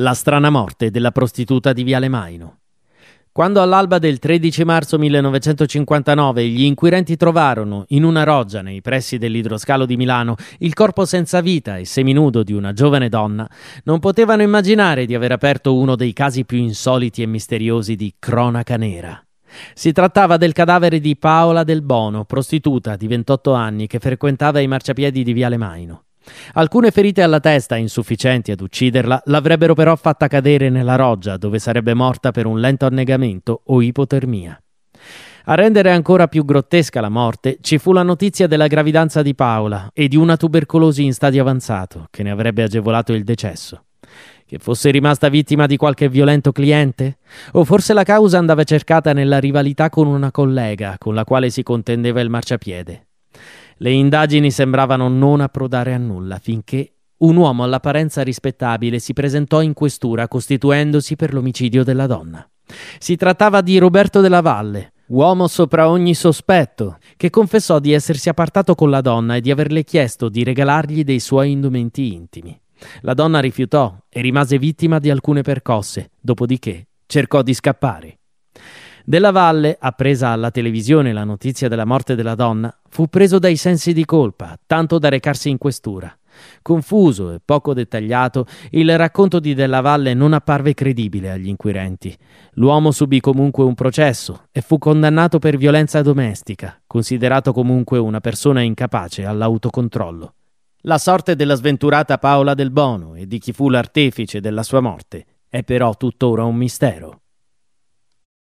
La strana morte della prostituta di Viale Maino. Quando all'alba del 13 marzo 1959 gli inquirenti trovarono, in una roggia nei pressi dell'idroscalo di Milano, il corpo senza vita e seminudo di una giovane donna, non potevano immaginare di aver aperto uno dei casi più insoliti e misteriosi di cronaca nera. Si trattava del cadavere di Paola Del Bono, prostituta di 28 anni che frequentava i marciapiedi di Viale Maino. Alcune ferite alla testa, insufficienti ad ucciderla, l'avrebbero però fatta cadere nella roggia, dove sarebbe morta per un lento annegamento o ipotermia. A rendere ancora più grottesca la morte ci fu la notizia della gravidanza di Paola e di una tubercolosi in stadio avanzato che ne avrebbe agevolato il decesso. Che fosse rimasta vittima di qualche violento cliente? O forse la causa andava cercata nella rivalità con una collega con la quale si contendeva il marciapiede? Le indagini sembravano non approdare a nulla finché un uomo all'apparenza rispettabile si presentò in questura costituendosi per l'omicidio della donna. Si trattava di Roberto della Valle, uomo sopra ogni sospetto, che confessò di essersi appartato con la donna e di averle chiesto di regalargli dei suoi indumenti intimi. La donna rifiutò e rimase vittima di alcune percosse, dopodiché cercò di scappare. Della Valle, appresa alla televisione la notizia della morte della donna, fu preso dai sensi di colpa, tanto da recarsi in questura. Confuso e poco dettagliato, il racconto di Della Valle non apparve credibile agli inquirenti. L'uomo subì comunque un processo e fu condannato per violenza domestica, considerato comunque una persona incapace all'autocontrollo. La sorte della sventurata Paola del Bono e di chi fu l'artefice della sua morte è però tuttora un mistero.